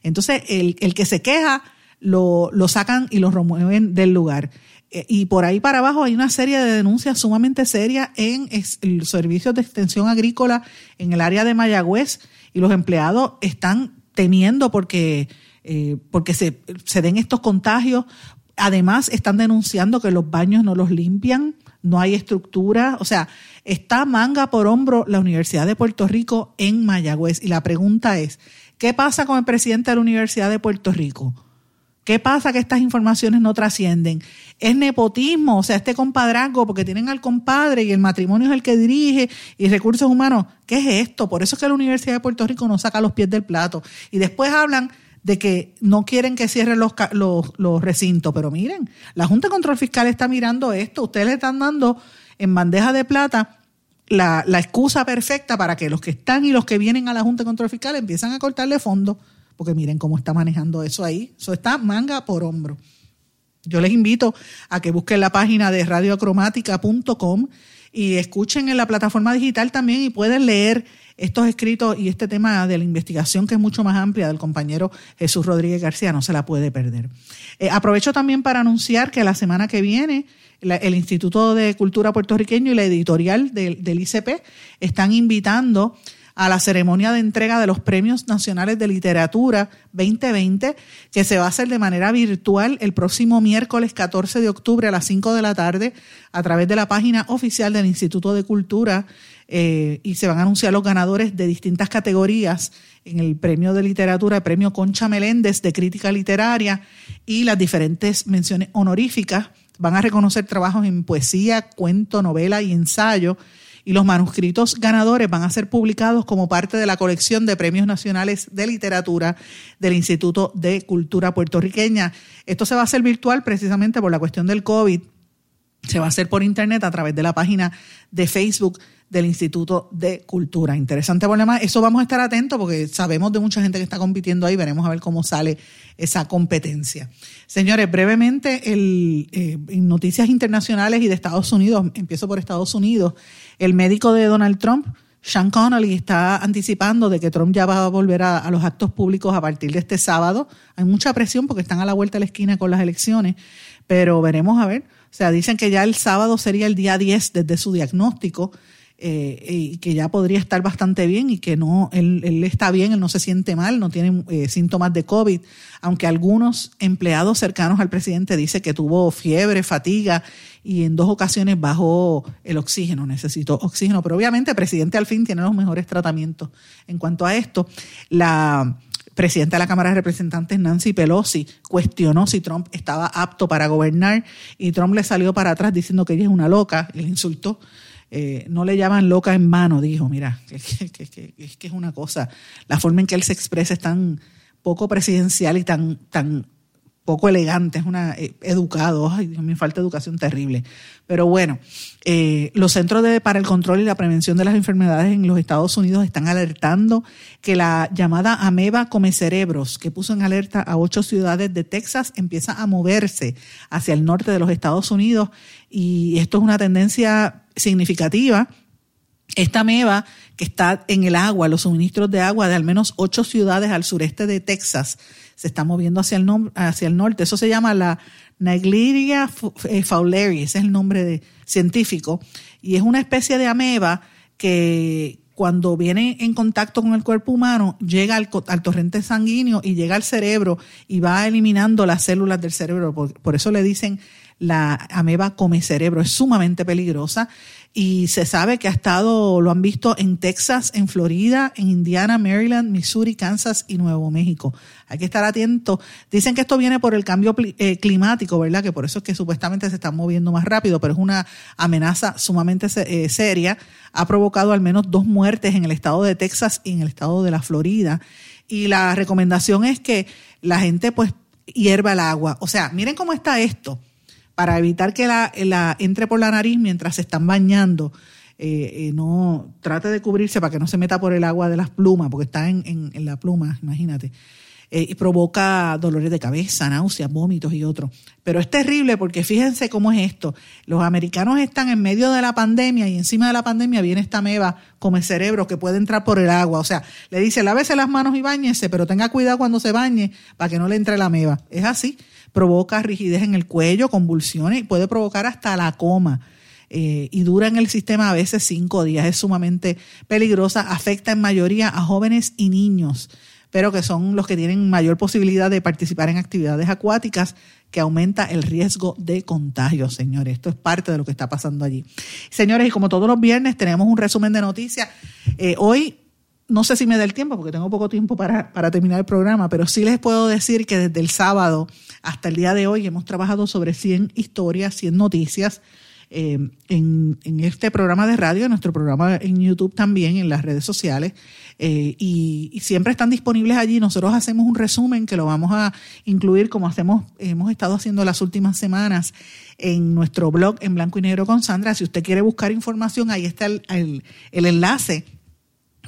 Entonces, el, que se queja lo, sacan y lo remueven del lugar. Eh, y por ahí para abajo hay una serie de denuncias sumamente serias en servicios de extensión agrícola en el área de Mayagüez y los empleados están temiendo porque, eh, porque se, se den estos contagios Además, están denunciando que los baños no los limpian, no hay estructura, o sea, está manga por hombro la Universidad de Puerto Rico en Mayagüez. Y la pregunta es, ¿qué pasa con el presidente de la Universidad de Puerto Rico? ¿Qué pasa que estas informaciones no trascienden? Es nepotismo, o sea, este compadrazgo, porque tienen al compadre y el matrimonio es el que dirige y recursos humanos. ¿Qué es esto? Por eso es que la Universidad de Puerto Rico no saca los pies del plato. Y después hablan de que no quieren que cierren los, los, recintos. Pero miren, la Junta de Control Fiscal está mirando esto. Ustedes le están dando en bandeja de plata la, la, excusa perfecta para que los que están y los que vienen a la Junta de Control Fiscal empiezan a cortarle fondo, porque miren cómo está manejando eso ahí. Eso está manga por hombro. Yo les invito a que busquen la página de radiocromática.com y escuchen en la plataforma digital también y pueden leer estos escritos y este tema de la investigación que es mucho más amplia del compañero Jesús Rodríguez García, no se la puede perder. Eh, aprovecho también para anunciar que la semana que viene el Instituto de Cultura Puertorriqueño y la editorial del, del ICP están invitando a la ceremonia de entrega de los Premios Nacionales de Literatura 2020, que se va a hacer de manera virtual el próximo miércoles 14 de octubre a las 5 de la tarde a través de la página oficial del Instituto de Cultura eh, y se van a anunciar los ganadores de distintas categorías en el premio de literatura, el premio Concha Meléndez de crítica literaria y las diferentes menciones honoríficas. Van a reconocer trabajos en poesía, cuento, novela y ensayo y los manuscritos ganadores van a ser publicados como parte de la colección de premios nacionales de literatura del Instituto de Cultura Puertorriqueña. Esto se va a hacer virtual precisamente por la cuestión del COVID. Se va a hacer por internet a través de la página de Facebook del Instituto de Cultura. Interesante problema. Eso vamos a estar atentos porque sabemos de mucha gente que está compitiendo ahí. Veremos a ver cómo sale esa competencia. Señores, brevemente, el, eh, en noticias internacionales y de Estados Unidos, empiezo por Estados Unidos, el médico de Donald Trump, Sean Connolly, está anticipando de que Trump ya va a volver a, a los actos públicos a partir de este sábado. Hay mucha presión porque están a la vuelta de la esquina con las elecciones, pero veremos a ver. O sea, dicen que ya el sábado sería el día 10 desde su diagnóstico eh, y que ya podría estar bastante bien y que no, él, él está bien, él no se siente mal, no tiene eh, síntomas de COVID, aunque algunos empleados cercanos al presidente dicen que tuvo fiebre, fatiga y en dos ocasiones bajó el oxígeno, necesitó oxígeno, pero obviamente el presidente al fin tiene los mejores tratamientos. En cuanto a esto, la presidenta de la Cámara de Representantes, Nancy Pelosi, cuestionó si Trump estaba apto para gobernar y Trump le salió para atrás diciendo que ella es una loca, le insultó. Eh, no le llaman loca en mano, dijo, mira, *laughs* que, que, es que es una cosa, la forma en que él se expresa es tan poco presidencial y tan, tan poco elegante, es una eh, educado, ay Dios, falta educación terrible. Pero bueno, eh, los Centros de, para el Control y la Prevención de las Enfermedades en los Estados Unidos están alertando que la llamada ameba come cerebros, que puso en alerta a ocho ciudades de Texas, empieza a moverse hacia el norte de los Estados Unidos y esto es una tendencia significativa. Esta ameba que está en el agua, los suministros de agua de al menos ocho ciudades al sureste de Texas, se está moviendo hacia el, hacia el norte. Eso se llama la Naegleria eh, fowleri, ese es el nombre científico, y es una especie de ameba que cuando viene en contacto con el cuerpo humano, llega al, torrente sanguíneo y llega al cerebro y va eliminando las células del cerebro. por eso le dicen la ameba come cerebro, es sumamente peligrosa y se sabe que ha estado, lo han visto en Texas, en Florida, en Indiana, Maryland, Missouri, Kansas y Nuevo México. Hay que estar atento. Dicen que esto viene por el cambio eh, climático, ¿verdad? Que por eso es que supuestamente se están moviendo más rápido, pero es una amenaza sumamente eh, seria. Ha provocado al menos dos muertes en el estado de Texas y en el estado de la Florida. Y la recomendación es que la gente pues hierva el agua. O sea, miren cómo está esto para evitar que la, la entre por la nariz mientras se están bañando. Eh, eh, no trate de cubrirse para que no se meta por el agua de las plumas, porque está en, en, la pluma, imagínate. Eh, y provoca dolores de cabeza, náuseas, vómitos y otros. Pero es terrible porque fíjense cómo es esto. Los americanos están en medio de la pandemia y encima de la pandemia viene esta meba como el cerebro que puede entrar por el agua. O sea, le dice lávese las manos y bañese, pero tenga cuidado cuando se bañe para que no le entre la meba. Es así provoca rigidez en el cuello, convulsiones y puede provocar hasta la coma. Eh, y dura en el sistema a veces cinco días. Es sumamente peligrosa, afecta en mayoría a jóvenes y niños, pero que son los que tienen mayor posibilidad de participar en actividades acuáticas, que aumenta el riesgo de contagio, señores. Esto es parte de lo que está pasando allí. Señores, y como todos los viernes tenemos un resumen de noticias. Eh, hoy no sé si me da el tiempo porque tengo poco tiempo para, para, terminar el programa, pero sí les puedo decir que desde el sábado hasta el día de hoy hemos trabajado sobre 100 historias, 100 noticias eh, en, este programa de radio, en nuestro programa en YouTube también, en las redes sociales, eh, y, siempre están disponibles allí. Nosotros hacemos un resumen que lo vamos a incluir como hacemos, hemos estado haciendo las últimas semanas en nuestro blog en blanco y negro con Sandra. Si usted quiere buscar información, ahí está el, el enlace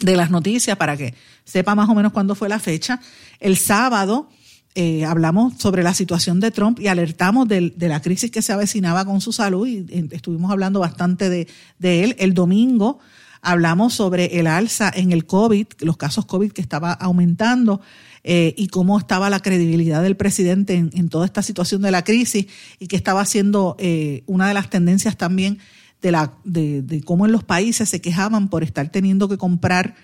de las noticias para que sepa más o menos cuándo fue la fecha. El sábado eh, hablamos sobre la situación de Trump y alertamos de, la crisis que se avecinaba con su salud y estuvimos hablando bastante de, él. El domingo hablamos sobre el alza en el COVID, los casos COVID que estaba aumentando eh, y cómo estaba la credibilidad del presidente en, toda esta situación de la crisis y que estaba siendo eh, una de las tendencias también de, la, de, cómo en los países se quejaban por estar teniendo que comprar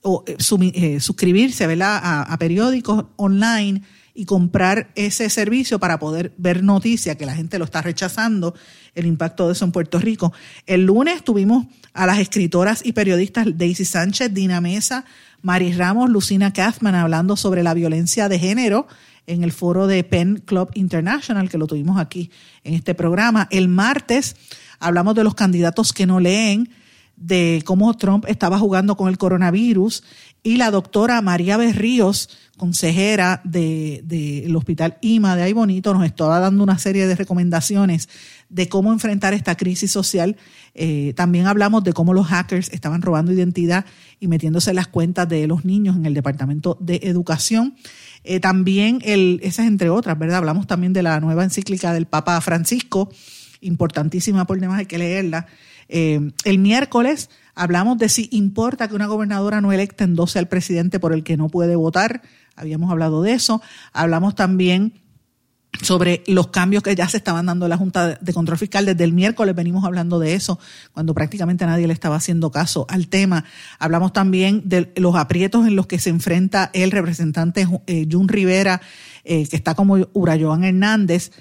o suscribirse a periódicos online y comprar ese servicio para poder ver noticias, que la gente lo está rechazando, el impacto de eso en Puerto Rico. El lunes tuvimos a las escritoras y periodistas Daisy Sánchez, Dina Mesa, Ramos, Lucina Kathman hablando sobre la violencia de género en el foro de Penn Club International, que lo tuvimos aquí en este programa. El martes hablamos de los candidatos que no leen, de cómo Trump estaba jugando con el coronavirus y la doctora María Berríos, consejera del de, Hospital IMA de Ay Bonito, nos estaba dando una serie de recomendaciones de cómo enfrentar esta crisis social. Eh, también hablamos de cómo los hackers estaban robando identidad y metiéndose en las cuentas de los niños en el Departamento de Educación. Eh, también, el, esas entre otras, ¿verdad? Hablamos también de la nueva encíclica del Papa Francisco, importantísima por demás, hay que leerla. Eh, el miércoles hablamos de si importa que una gobernadora no electa endose al presidente por el que no puede votar. Habíamos hablado de eso. Hablamos también sobre los cambios que ya se estaban dando en la Junta de Control Fiscal. Desde el miércoles venimos hablando de eso, cuando prácticamente nadie le estaba haciendo caso al tema. Hablamos también de los aprietos en los que se enfrenta el representante eh, Jun Rivera, eh, que está como Urayoan Hernández.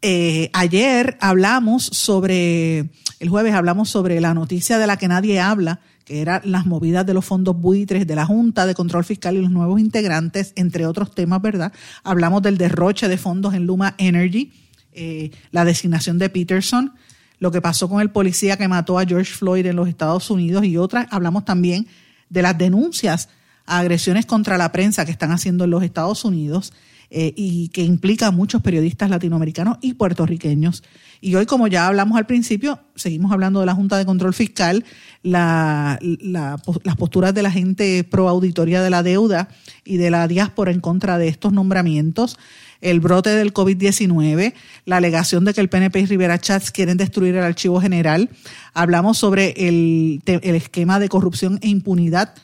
Eh, ayer hablamos sobre, el jueves hablamos sobre la noticia de la que nadie habla, que eran las movidas de los fondos buitres de la Junta de Control Fiscal y los nuevos integrantes, entre otros temas, ¿verdad? Hablamos del derroche de fondos en Luma Energy, eh, la designación de Peterson, lo que pasó con el policía que mató a George Floyd en los Estados Unidos y otras. Hablamos también de las denuncias agresiones contra la prensa que están haciendo en los Estados Unidos eh, y que implica a muchos periodistas latinoamericanos y puertorriqueños. Y hoy, como ya hablamos al principio, seguimos hablando de la Junta de Control Fiscal, la, las posturas de la gente pro auditoría de la deuda y de la diáspora en contra de estos nombramientos el brote del COVID-19, la alegación de que el PNP y Rivera Chats quieren destruir el archivo general. Hablamos sobre el esquema de corrupción e impunidad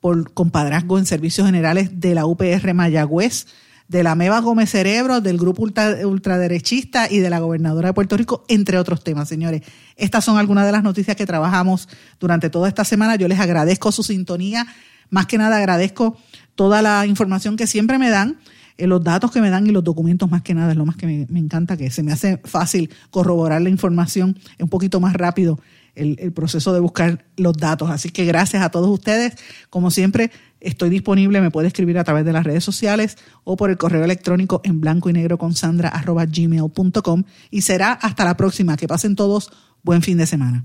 por compadrazgo en servicios generales de la UPR Mayagüez de la Meva Gómez Cerebro, del grupo ultraderechista y de la gobernadora de Puerto Rico, entre otros temas, señores. Estas son algunas de las noticias que trabajamos durante toda esta semana. Yo les agradezco su sintonía. Más que nada agradezco toda la información que siempre me dan, eh, los datos que me dan y los documentos más que nada. Es lo más que me, me encanta, que se me hace fácil corroborar la información un poquito más rápido el, proceso de buscar los datos. Así que gracias a todos ustedes. Como siempre, estoy disponible, me puede escribir a través de las redes sociales o por el correo electrónico en blanco y negro con sandra gmail.com y será hasta la próxima. Que pasen todos buen fin de semana.